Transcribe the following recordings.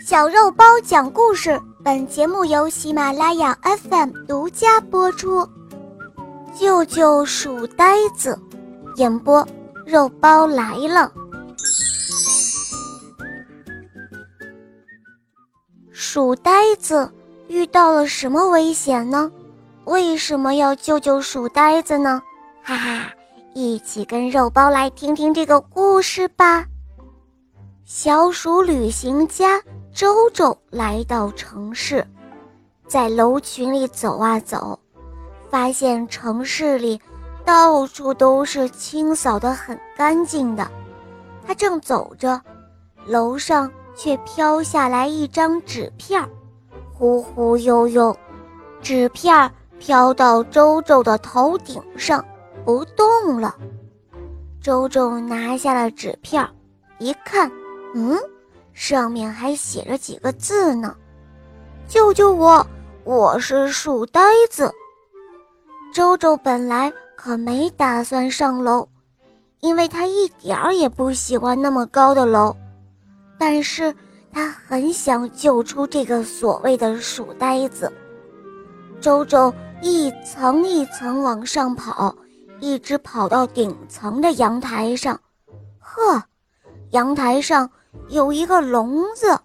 小肉包讲故事，本节目由喜马拉雅 FM 独家播出。救救鼠呆子，演播肉包来了。鼠呆子遇到了什么危险呢？为什么要救救鼠呆子呢？哈哈，一起跟肉包来听听这个故事吧。小鼠旅行家。周周来到城市，在楼群里走啊走，发现城市里到处都是清扫得很干净的。他正走着，楼上却飘下来一张纸片，忽忽悠悠，纸片飘到周周的头顶上不动了。周周拿下了纸片，一看，嗯。上面还写着几个字呢：“救救我，我是鼠呆子。”周周本来可没打算上楼，因为他一点儿也不喜欢那么高的楼，但是他很想救出这个所谓的鼠呆子。周周一层一层往上跑，一直跑到顶层的阳台上。呵，阳台上。有一个笼子，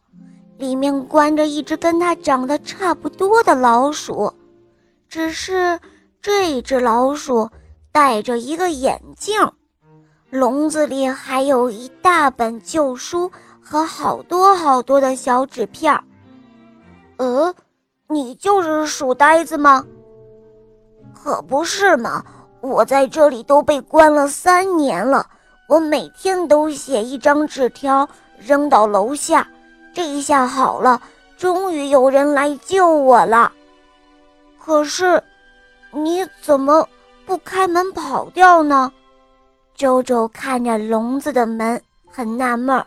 里面关着一只跟它长得差不多的老鼠，只是这只老鼠戴着一个眼镜。笼子里还有一大本旧书和好多好多的小纸片儿。呃，你就是鼠呆子吗？可不是嘛！我在这里都被关了三年了，我每天都写一张纸条。扔到楼下，这一下好了，终于有人来救我了。可是，你怎么不开门跑掉呢？周周看着笼子的门，很纳闷儿。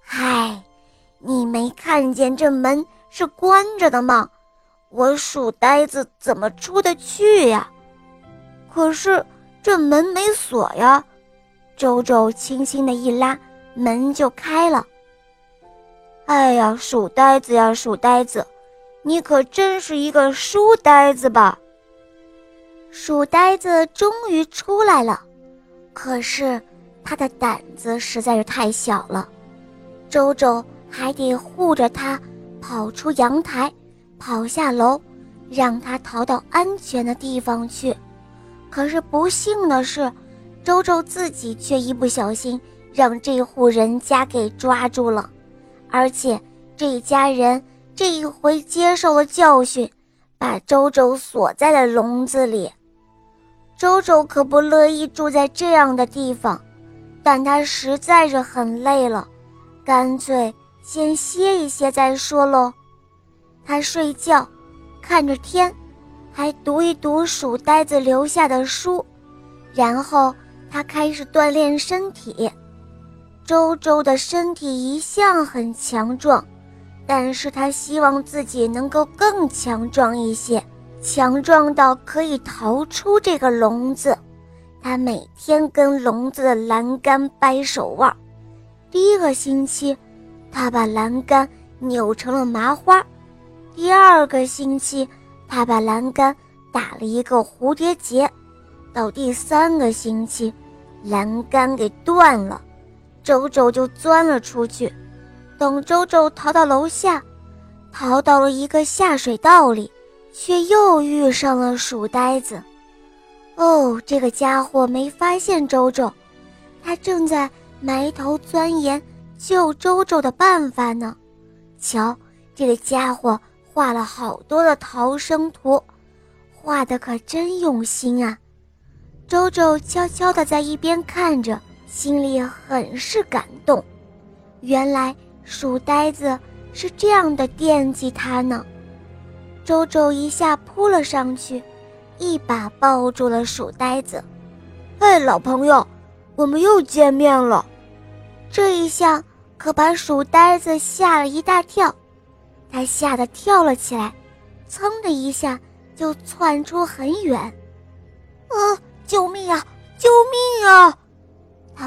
嗨，你没看见这门是关着的吗？我鼠呆子怎么出得去呀？可是这门没锁呀。周周轻轻的一拉。门就开了。哎呀，鼠呆子呀，鼠呆子，你可真是一个书呆子吧？鼠呆子终于出来了，可是他的胆子实在是太小了。周周还得护着他跑出阳台，跑下楼，让他逃到安全的地方去。可是不幸的是，周周自己却一不小心。让这户人家给抓住了，而且这家人这一回接受了教训，把周周锁在了笼子里。周周可不乐意住在这样的地方，但他实在是很累了，干脆先歇一歇再说喽。他睡觉，看着天，还读一读鼠呆子留下的书，然后他开始锻炼身体。周周的身体一向很强壮，但是他希望自己能够更强壮一些，强壮到可以逃出这个笼子。他每天跟笼子的栏杆掰手腕。第一个星期，他把栏杆扭成了麻花；第二个星期，他把栏杆打了一个蝴蝶结；到第三个星期，栏杆给断了。周周就钻了出去，等周周逃到楼下，逃到了一个下水道里，却又遇上了鼠呆子。哦，这个家伙没发现周周，他正在埋头钻研救周周的办法呢。瞧，这个家伙画了好多的逃生图，画的可真用心啊！周周悄悄地在一边看着。心里很是感动，原来鼠呆子是这样的惦记他呢。周周一下扑了上去，一把抱住了鼠呆子。嘿，老朋友，我们又见面了。这一下可把鼠呆子吓了一大跳，他吓得跳了起来，噌的一下就窜出很远。啊！救命啊！救命啊！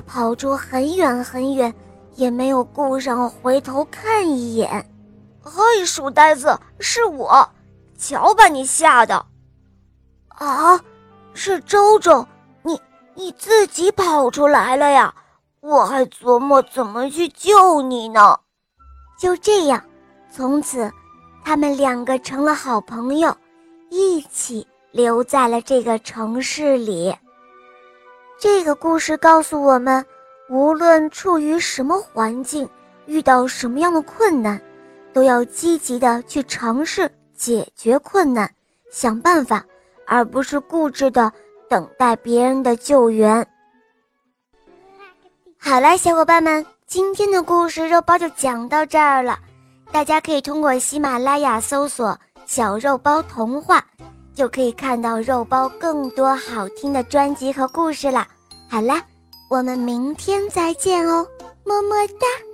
跑出很远很远，也没有顾上回头看一眼。嘿，书呆子，是我，瞧把你吓的！啊，是周周，你你自己跑出来了呀？我还琢磨怎么去救你呢。就这样，从此，他们两个成了好朋友，一起留在了这个城市里。这个故事告诉我们，无论处于什么环境，遇到什么样的困难，都要积极的去尝试解决困难，想办法，而不是固执的等待别人的救援。好了，小伙伴们，今天的故事肉包就讲到这儿了。大家可以通过喜马拉雅搜索“小肉包童话”。就可以看到肉包更多好听的专辑和故事了。好啦，我们明天再见哦，么么哒。